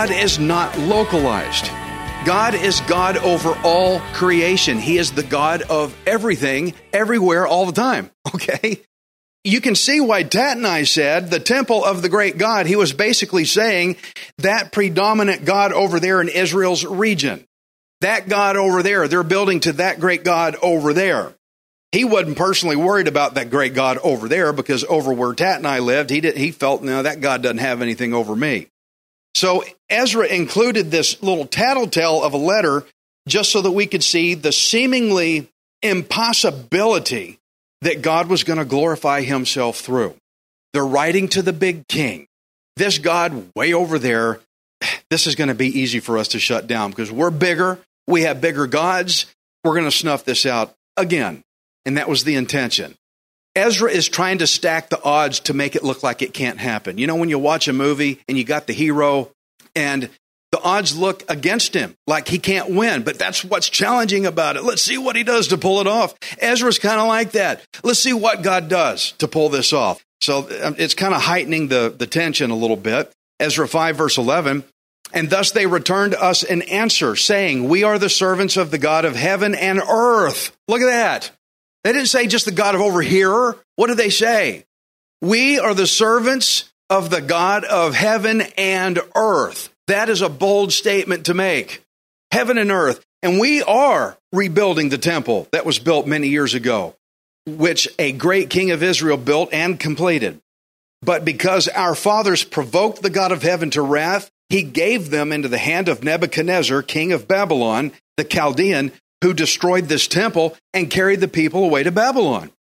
God is not localized. God is God over all creation. He is the God of everything, everywhere, all the time. Okay? You can see why Tatnai said the temple of the great God. He was basically saying that predominant God over there in Israel's region. That God over there, they're building to that great God over there. He wasn't personally worried about that great God over there because over where Tatnai lived, he, did, he felt, no, that God doesn't have anything over me. So Ezra included this little tattletale of a letter just so that we could see the seemingly impossibility that God was going to glorify himself through. They're writing to the big king. This God way over there, this is going to be easy for us to shut down because we're bigger. We have bigger gods. We're going to snuff this out again. And that was the intention. Ezra is trying to stack the odds to make it look like it can't happen. You know, when you watch a movie and you got the hero and the odds look against him, like he can't win, but that's what's challenging about it. Let's see what he does to pull it off. Ezra's kind of like that. Let's see what God does to pull this off. So um, it's kind of heightening the, the tension a little bit. Ezra 5, verse 11. And thus they returned us an answer, saying, We are the servants of the God of heaven and earth. Look at that. They didn't say just the God of over here. What did they say? We are the servants of the God of heaven and earth. That is a bold statement to make. Heaven and earth. And we are rebuilding the temple that was built many years ago, which a great king of Israel built and completed. But because our fathers provoked the God of heaven to wrath, he gave them into the hand of Nebuchadnezzar, king of Babylon, the Chaldean, who destroyed this temple and carried the people away to Babylon.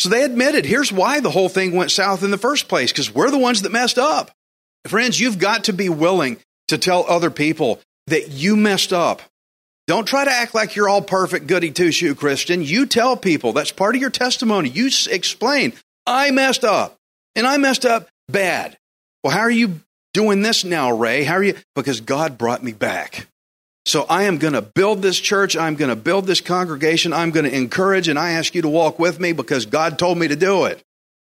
So they admitted here's why the whole thing went south in the first place, because we're the ones that messed up. Friends, you've got to be willing to tell other people that you messed up. Don't try to act like you're all perfect, goody two shoe Christian. You tell people that's part of your testimony. You explain, I messed up and I messed up bad. Well, how are you doing this now, Ray? How are you? Because God brought me back. So I am going to build this church. I'm going to build this congregation. I'm going to encourage, and I ask you to walk with me because God told me to do it.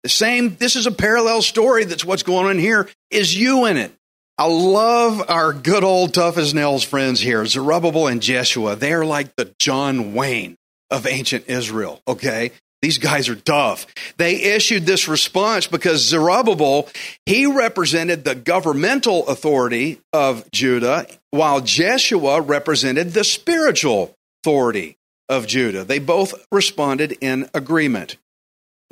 The same, this is a parallel story that's what's going on here. Is you in it? I love our good old tough as nails friends here, Zerubbabel and Jeshua. They are like the John Wayne of ancient Israel, okay? These guys are tough. They issued this response because Zerubbabel, he represented the governmental authority of Judah, while Jeshua represented the spiritual authority of Judah. They both responded in agreement.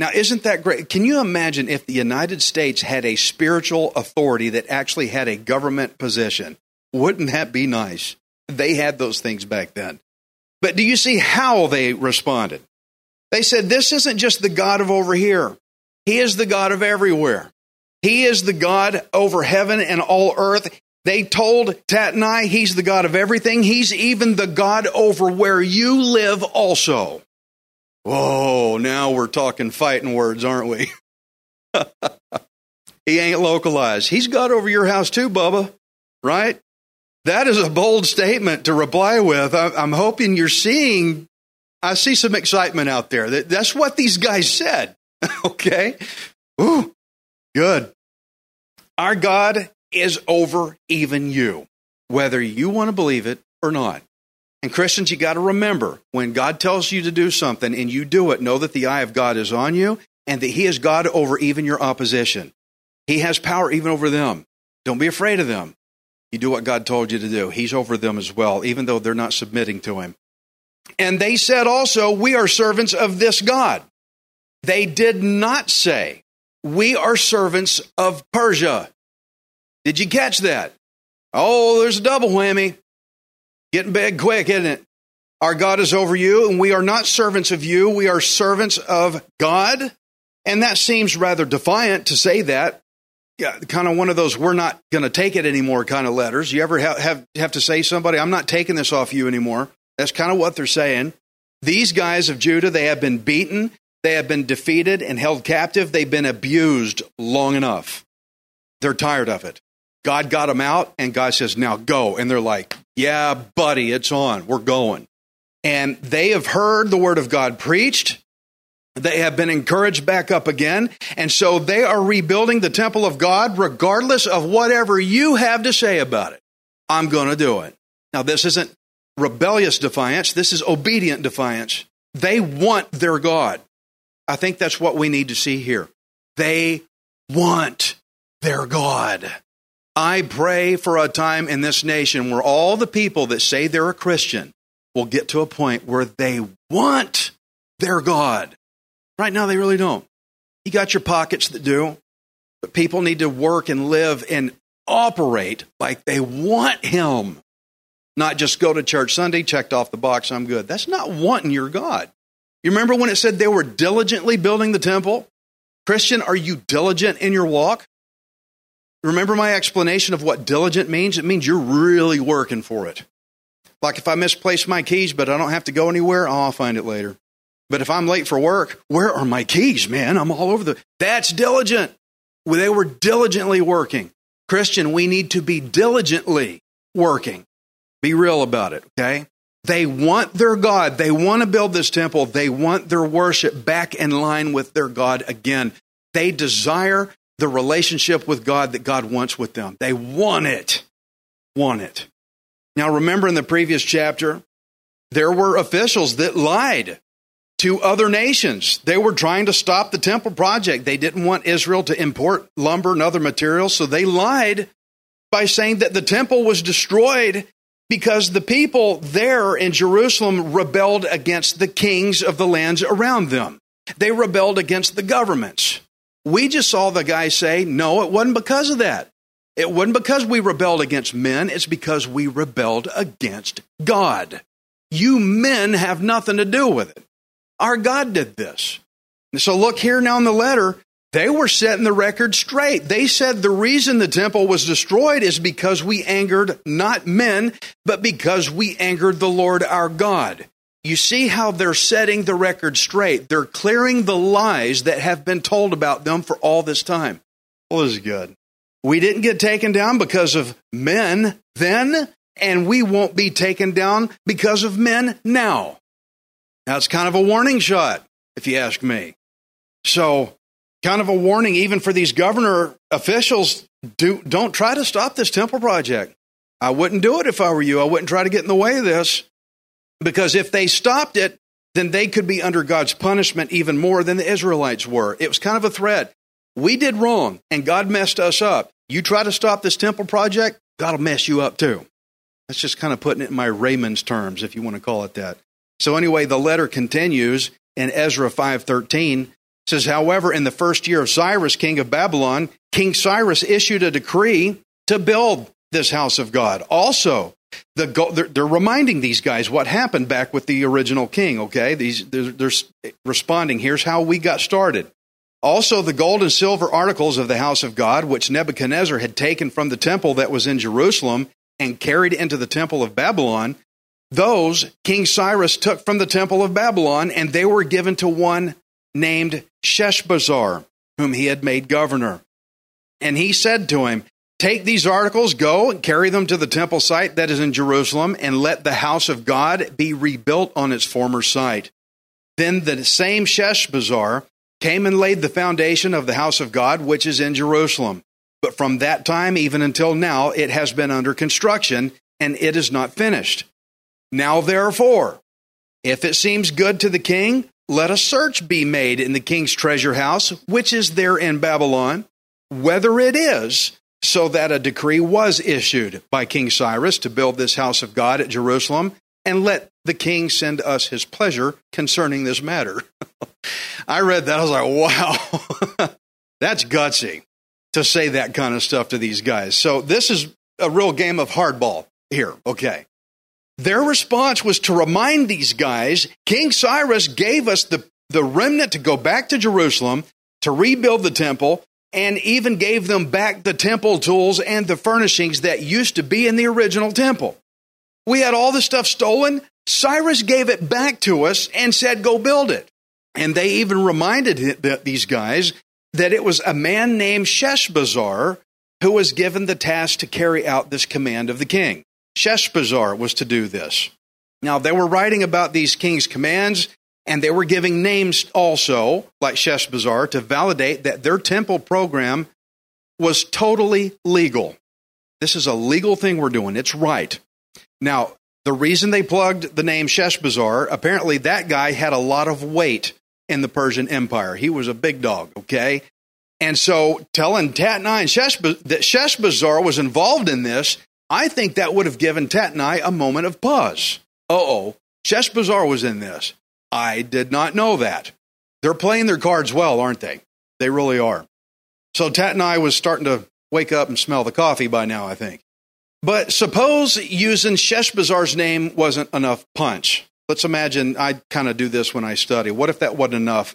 Now, isn't that great? Can you imagine if the United States had a spiritual authority that actually had a government position? Wouldn't that be nice? They had those things back then. But do you see how they responded? They said, This isn't just the God of over here, He is the God of everywhere. He is the God over heaven and all earth. They told Tatnai, He's the God of everything. He's even the God over where you live also. Whoa, now we're talking fighting words, aren't we? he ain't localized. He's got over your house too, Bubba, right? That is a bold statement to reply with. I'm hoping you're seeing, I see some excitement out there. That's what these guys said. okay? Ooh, good. Our God is over even you, whether you want to believe it or not. And Christians, you got to remember when God tells you to do something and you do it, know that the eye of God is on you and that He is God over even your opposition. He has power even over them. Don't be afraid of them. You do what God told you to do. He's over them as well, even though they're not submitting to Him. And they said also, We are servants of this God. They did not say, We are servants of Persia. Did you catch that? Oh, there's a double whammy. Getting big quick, isn't it? Our God is over you, and we are not servants of you. We are servants of God. And that seems rather defiant to say that. Yeah, kind of one of those we're not going to take it anymore kind of letters. You ever have, have, have to say somebody, I'm not taking this off you anymore? That's kind of what they're saying. These guys of Judah, they have been beaten, they have been defeated and held captive, they've been abused long enough. They're tired of it. God got them out, and God says, Now go. And they're like, Yeah, buddy, it's on. We're going. And they have heard the word of God preached. They have been encouraged back up again. And so they are rebuilding the temple of God, regardless of whatever you have to say about it. I'm going to do it. Now, this isn't rebellious defiance, this is obedient defiance. They want their God. I think that's what we need to see here. They want their God. I pray for a time in this nation where all the people that say they're a Christian will get to a point where they want their God. Right now, they really don't. You got your pockets that do, but people need to work and live and operate like they want Him. Not just go to church Sunday, checked off the box, I'm good. That's not wanting your God. You remember when it said they were diligently building the temple? Christian, are you diligent in your walk? Remember my explanation of what diligent means? It means you're really working for it. Like if I misplace my keys, but I don't have to go anywhere, oh, I'll find it later. But if I'm late for work, where are my keys, man? I'm all over the. That's diligent. They were diligently working. Christian, we need to be diligently working. Be real about it, okay? They want their God. They want to build this temple. They want their worship back in line with their God again. They desire the relationship with God that God wants with them. They want it. Want it. Now, remember in the previous chapter, there were officials that lied to other nations. They were trying to stop the temple project. They didn't want Israel to import lumber and other materials, so they lied by saying that the temple was destroyed because the people there in Jerusalem rebelled against the kings of the lands around them. They rebelled against the governments. We just saw the guy say, no, it wasn't because of that. It wasn't because we rebelled against men, it's because we rebelled against God. You men have nothing to do with it. Our God did this. So look here now in the letter, they were setting the record straight. They said the reason the temple was destroyed is because we angered not men, but because we angered the Lord our God. You see how they're setting the record straight. They're clearing the lies that have been told about them for all this time. Well, this is good. We didn't get taken down because of men then, and we won't be taken down because of men now. It's kind of a warning shot, if you ask me. So, kind of a warning even for these governor officials do, don't try to stop this temple project. I wouldn't do it if I were you. I wouldn't try to get in the way of this. Because if they stopped it, then they could be under God's punishment even more than the Israelites were. It was kind of a threat. We did wrong, and God messed us up. You try to stop this temple project, God will mess you up too. That's just kind of putting it in my Raymond's terms, if you want to call it that. So anyway, the letter continues in Ezra 5:13 says, "However, in the first year of Cyrus, king of Babylon, King Cyrus issued a decree to build this house of God. Also, the they're, they're, reminding these guys what happened back with the original king. Okay, these they're, they're responding. Here's how we got started. Also, the gold and silver articles of the house of God, which Nebuchadnezzar had taken from the temple that was in Jerusalem and carried into the temple of Babylon, those King Cyrus took from the temple of Babylon, and they were given to one named Sheshbazzar, whom he had made governor. And he said to him, Take these articles, go and carry them to the temple site that is in Jerusalem, and let the house of God be rebuilt on its former site. Then the same Sheshbazzar came and laid the foundation of the house of God, which is in Jerusalem. But from that time, even until now, it has been under construction, and it is not finished. Now, therefore, if it seems good to the king, let a search be made in the king's treasure house, which is there in Babylon, whether it is so that a decree was issued by King Cyrus to build this house of God at Jerusalem, and let the king send us his pleasure concerning this matter. I read that. I was like, wow, that's gutsy to say that kind of stuff to these guys. So this is a real game of hardball here. Okay. Their response was to remind these guys King Cyrus gave us the, the remnant to go back to Jerusalem to rebuild the temple and even gave them back the temple tools and the furnishings that used to be in the original temple. We had all the stuff stolen. Cyrus gave it back to us and said, go build it. And they even reminded these guys that it was a man named Sheshbazzar who was given the task to carry out this command of the king. Sheshbazzar was to do this. Now, they were writing about these king's commands, and they were giving names also, like Sheshbazzar, to validate that their temple program was totally legal. This is a legal thing we're doing. It's right. Now, the reason they plugged the name Sheshbazzar, apparently that guy had a lot of weight in the Persian Empire. He was a big dog, okay? And so telling Tatnai Sheshbaz- that Sheshbazzar was involved in this, I think that would have given Tatnai a moment of pause. Uh oh, Sheshbazzar was in this. I did not know that. They're playing their cards well, aren't they? They really are. So Tatnai was starting to wake up and smell the coffee by now, I think. But suppose using Sheshbazzar's name wasn't enough punch. Let's imagine I kind of do this when I study. What if that wasn't enough?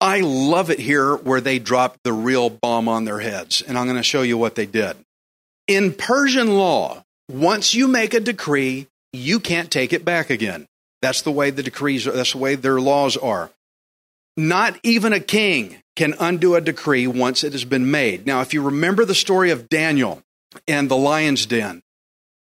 I love it here where they drop the real bomb on their heads, and I'm going to show you what they did. In Persian law, once you make a decree, you can't take it back again. That's the way the decrees are, that's the way their laws are. Not even a king can undo a decree once it has been made. Now, if you remember the story of Daniel and the lion's den,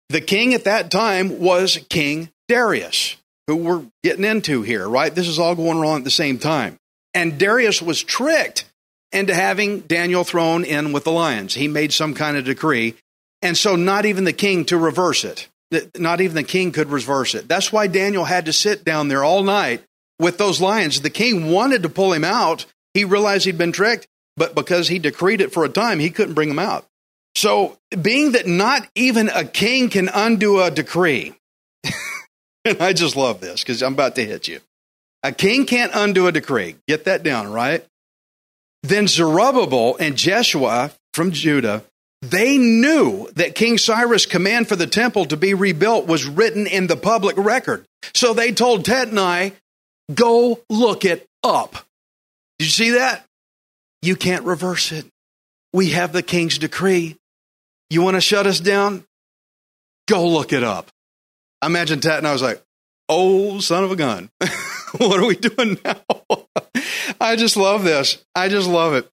the king at that time was King Darius, who we're getting into here, right? This is all going on at the same time. And Darius was tricked into having Daniel thrown in with the lions. He made some kind of decree. And so, not even the king to reverse it. Not even the king could reverse it. That's why Daniel had to sit down there all night with those lions. The king wanted to pull him out. He realized he'd been tricked, but because he decreed it for a time, he couldn't bring him out. So, being that not even a king can undo a decree, and I just love this because I'm about to hit you. A king can't undo a decree. Get that down, right? Then Zerubbabel and Jeshua from Judah, they knew that King Cyrus' command for the temple to be rebuilt was written in the public record. So they told Tatnai, go look it up. Did you see that? You can't reverse it. We have the king's decree. You want to shut us down? Go look it up. I imagine Tatnai was like, oh, son of a gun. what are we doing now? I just love this. I just love it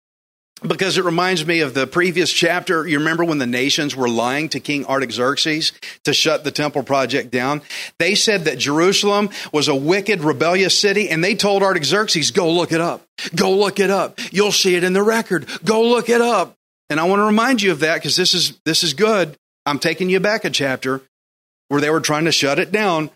because it reminds me of the previous chapter. You remember when the nations were lying to King Artaxerxes to shut the temple project down? They said that Jerusalem was a wicked, rebellious city, and they told Artaxerxes, Go look it up. Go look it up. You'll see it in the record. Go look it up. And I want to remind you of that because this is this is good. I'm taking you back a chapter where they were trying to shut it down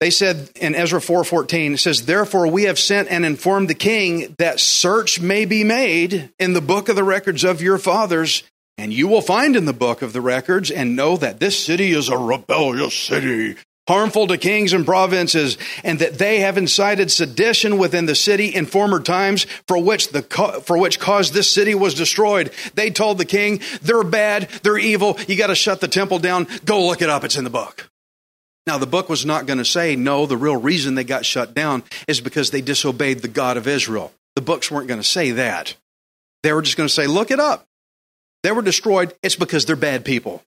they said in Ezra 4:14 it says therefore we have sent and informed the king that search may be made in the book of the records of your fathers and you will find in the book of the records and know that this city is a rebellious city harmful to kings and provinces and that they have incited sedition within the city in former times for which the for which cause this city was destroyed. They told the king they're bad they're evil you got to shut the temple down go look it up it's in the book now, the book was not going to say, no, the real reason they got shut down is because they disobeyed the God of Israel. The books weren't going to say that. They were just going to say, look it up. They were destroyed. It's because they're bad people.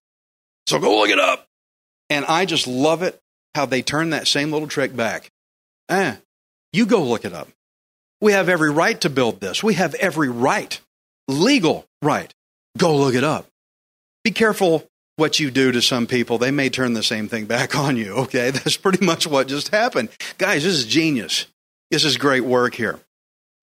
So go look it up. And I just love it how they turn that same little trick back. Eh, you go look it up. We have every right to build this. We have every right, legal right. Go look it up. Be careful what you do to some people, they may turn the same thing back on you. Okay, that's pretty much what just happened. Guys, this is genius. This is great work here.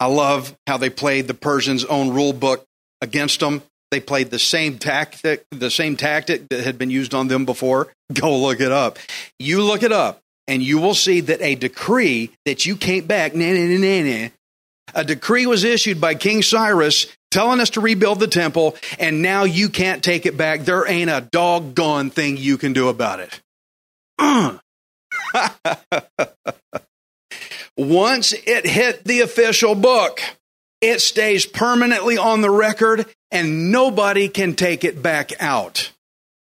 I love how they played the Persians' own rule book against them. They played the same tactic, the same tactic that had been used on them before. Go look it up. You look it up, and you will see that a decree that you can't back, nah, nah, nah, nah, a decree was issued by King Cyrus telling us to rebuild the temple, and now you can't take it back. There ain't a doggone thing you can do about it. once it hit the official book, it stays permanently on the record and nobody can take it back out.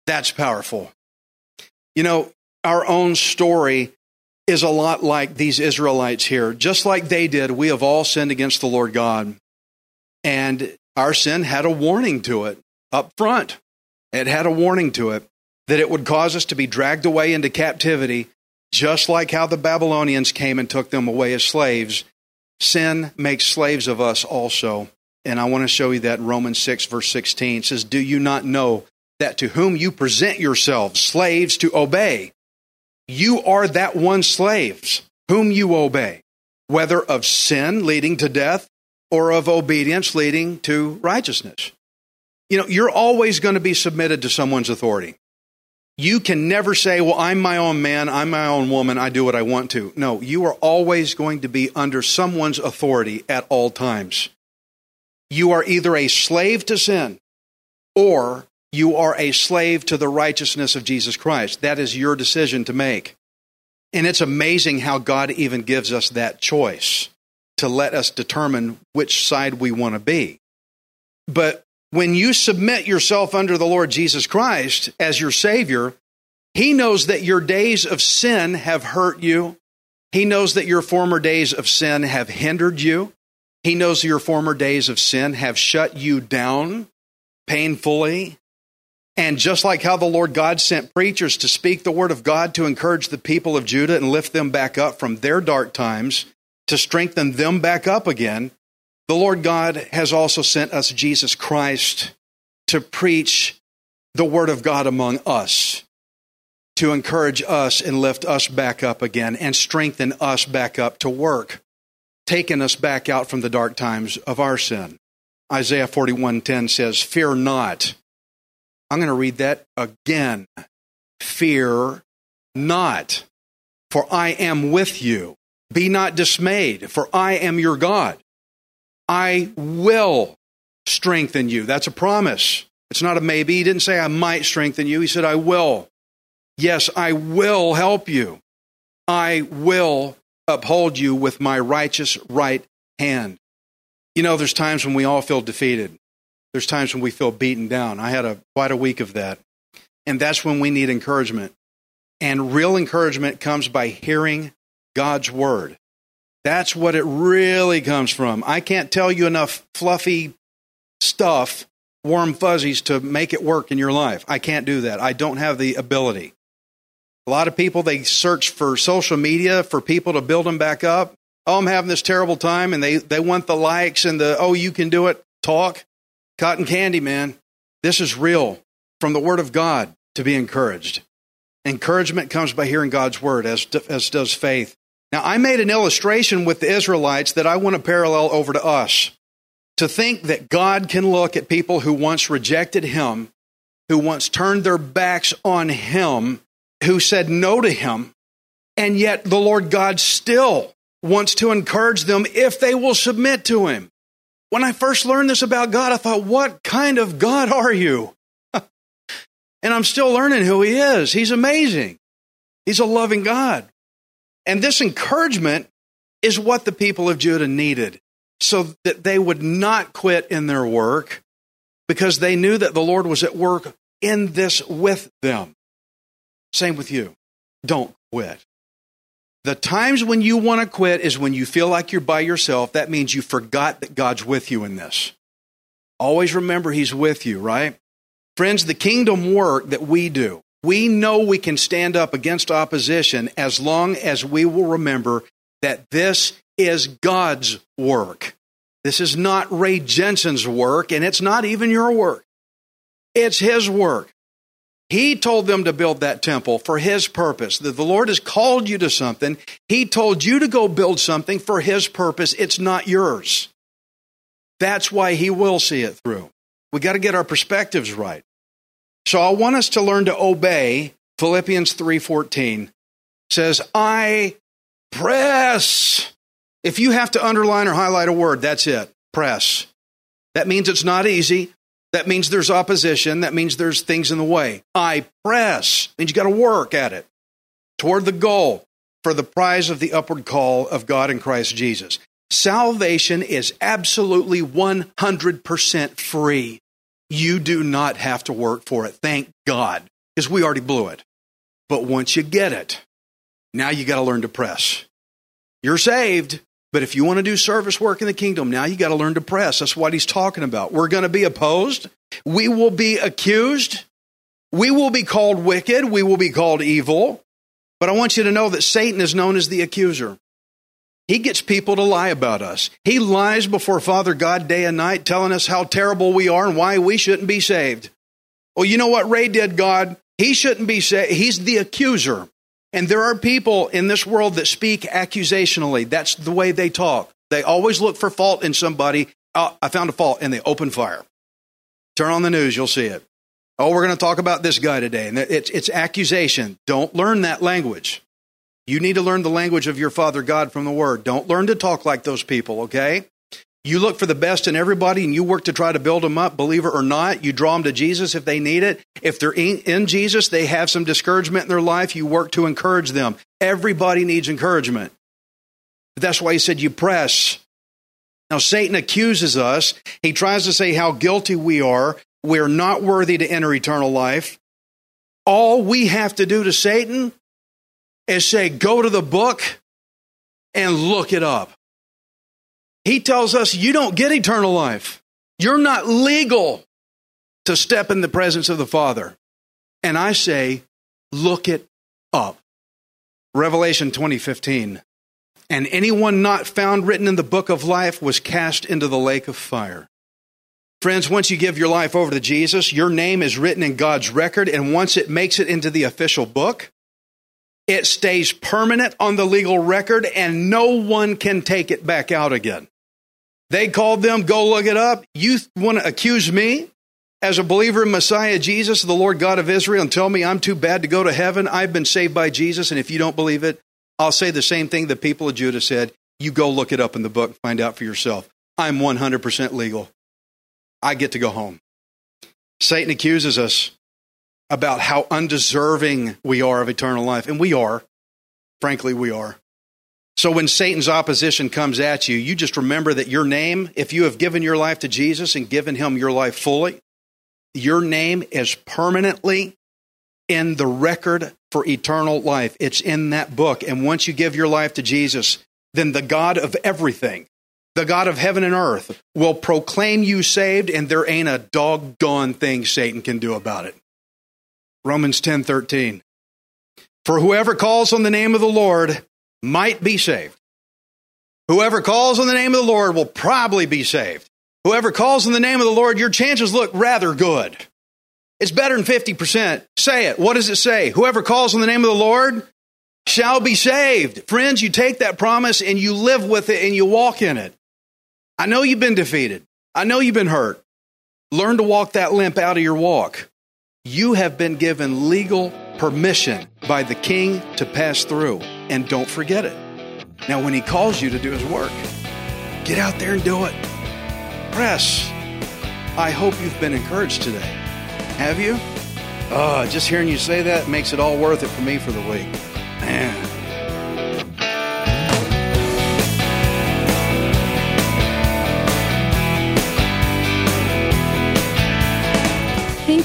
That's powerful. You know, our own story is a lot like these Israelites here. Just like they did, we have all sinned against the Lord God. And our sin had a warning to it up front. It had a warning to it that it would cause us to be dragged away into captivity, just like how the Babylonians came and took them away as slaves. Sin makes slaves of us also. And I want to show you that in Romans 6, verse 16. It says, Do you not know that to whom you present yourselves slaves to obey, you are that one slaves whom you obey, whether of sin leading to death or of obedience leading to righteousness. You know, you're always going to be submitted to someone's authority. You can never say, Well, I'm my own man, I'm my own woman, I do what I want to. No, you are always going to be under someone's authority at all times. You are either a slave to sin or you are a slave to the righteousness of Jesus Christ. That is your decision to make. And it's amazing how God even gives us that choice to let us determine which side we want to be. But when you submit yourself under the Lord Jesus Christ as your Savior, He knows that your days of sin have hurt you. He knows that your former days of sin have hindered you. He knows your former days of sin have shut you down painfully. And just like how the Lord God sent preachers to speak the word of God to encourage the people of Judah and lift them back up from their dark times, to strengthen them back up again, the Lord God has also sent us Jesus Christ to preach the word of God among us, to encourage us and lift us back up again and strengthen us back up to work, taking us back out from the dark times of our sin. Isaiah 41:10 says, "Fear not, I'm going to read that again. Fear not, for I am with you. Be not dismayed, for I am your God. I will strengthen you. That's a promise. It's not a maybe. He didn't say I might strengthen you. He said I will. Yes, I will help you. I will uphold you with my righteous right hand. You know, there's times when we all feel defeated. There's times when we feel beaten down. I had a quite a week of that. And that's when we need encouragement. And real encouragement comes by hearing God's word. That's what it really comes from. I can't tell you enough fluffy stuff, warm fuzzies to make it work in your life. I can't do that. I don't have the ability. A lot of people they search for social media for people to build them back up. Oh, I'm having this terrible time and they they want the likes and the oh you can do it talk. Cotton candy, man. This is real from the Word of God to be encouraged. Encouragement comes by hearing God's Word, as, as does faith. Now, I made an illustration with the Israelites that I want to parallel over to us. To think that God can look at people who once rejected Him, who once turned their backs on Him, who said no to Him, and yet the Lord God still wants to encourage them if they will submit to Him. When I first learned this about God, I thought, what kind of God are you? and I'm still learning who He is. He's amazing. He's a loving God. And this encouragement is what the people of Judah needed so that they would not quit in their work because they knew that the Lord was at work in this with them. Same with you. Don't quit. The times when you want to quit is when you feel like you're by yourself. That means you forgot that God's with you in this. Always remember He's with you, right? Friends, the kingdom work that we do, we know we can stand up against opposition as long as we will remember that this is God's work. This is not Ray Jensen's work, and it's not even your work. It's His work. He told them to build that temple for His purpose. That the Lord has called you to something. He told you to go build something for His purpose. It's not yours. That's why He will see it through. We got to get our perspectives right. So I want us to learn to obey. Philippians 3:14 says, "I press." If you have to underline or highlight a word, that's it. Press. That means it's not easy. That means there's opposition. That means there's things in the way. I press means you got to work at it toward the goal for the prize of the upward call of God in Christ Jesus. Salvation is absolutely 100% free. You do not have to work for it. Thank God, because we already blew it. But once you get it, now you got to learn to press. You're saved, but if you want to do service work in the kingdom, now you got to learn to press. That's what he's talking about. We're going to be opposed. We will be accused. We will be called wicked. We will be called evil. But I want you to know that Satan is known as the accuser. He gets people to lie about us. He lies before Father God day and night, telling us how terrible we are and why we shouldn't be saved. Well, you know what Ray did, God? He shouldn't be saved. He's the accuser. And there are people in this world that speak accusationally. That's the way they talk. They always look for fault in somebody. Oh, I found a fault, and they open fire. Turn on the news, you'll see it. Oh, we're going to talk about this guy today. And it's, it's accusation. Don't learn that language. You need to learn the language of your Father God from the Word. Don't learn to talk like those people, okay? You look for the best in everybody and you work to try to build them up, believer or not. You draw them to Jesus if they need it. If they're in, in Jesus, they have some discouragement in their life, you work to encourage them. Everybody needs encouragement. But that's why he said you press. Now, Satan accuses us. He tries to say how guilty we are. We're not worthy to enter eternal life. All we have to do to Satan is say, go to the book and look it up. He tells us you don't get eternal life. You're not legal to step in the presence of the Father. And I say, look it up. Revelation 2015. And anyone not found written in the book of life was cast into the lake of fire. Friends, once you give your life over to Jesus, your name is written in God's record. And once it makes it into the official book, it stays permanent on the legal record and no one can take it back out again. They called them, go look it up. You want to accuse me as a believer in Messiah Jesus, the Lord God of Israel, and tell me I'm too bad to go to heaven? I've been saved by Jesus, and if you don't believe it, I'll say the same thing the people of Judah said. You go look it up in the book, find out for yourself. I'm 100% legal. I get to go home. Satan accuses us about how undeserving we are of eternal life, and we are. Frankly, we are. So when Satan's opposition comes at you, you just remember that your name, if you have given your life to Jesus and given him your life fully, your name is permanently in the record for eternal life. It's in that book. And once you give your life to Jesus, then the God of everything, the God of heaven and earth, will proclaim you saved, and there ain't a doggone thing Satan can do about it. Romans 10 13. For whoever calls on the name of the Lord might be saved. Whoever calls on the name of the Lord will probably be saved. Whoever calls on the name of the Lord, your chances look rather good. It's better than 50%. Say it. What does it say? Whoever calls on the name of the Lord shall be saved. Friends, you take that promise and you live with it and you walk in it. I know you've been defeated. I know you've been hurt. Learn to walk that limp out of your walk. You have been given legal permission by the king to pass through. And don't forget it. Now, when he calls you to do his work, get out there and do it. Press. I hope you've been encouraged today. Have you? Oh, just hearing you say that makes it all worth it for me for the week. Man.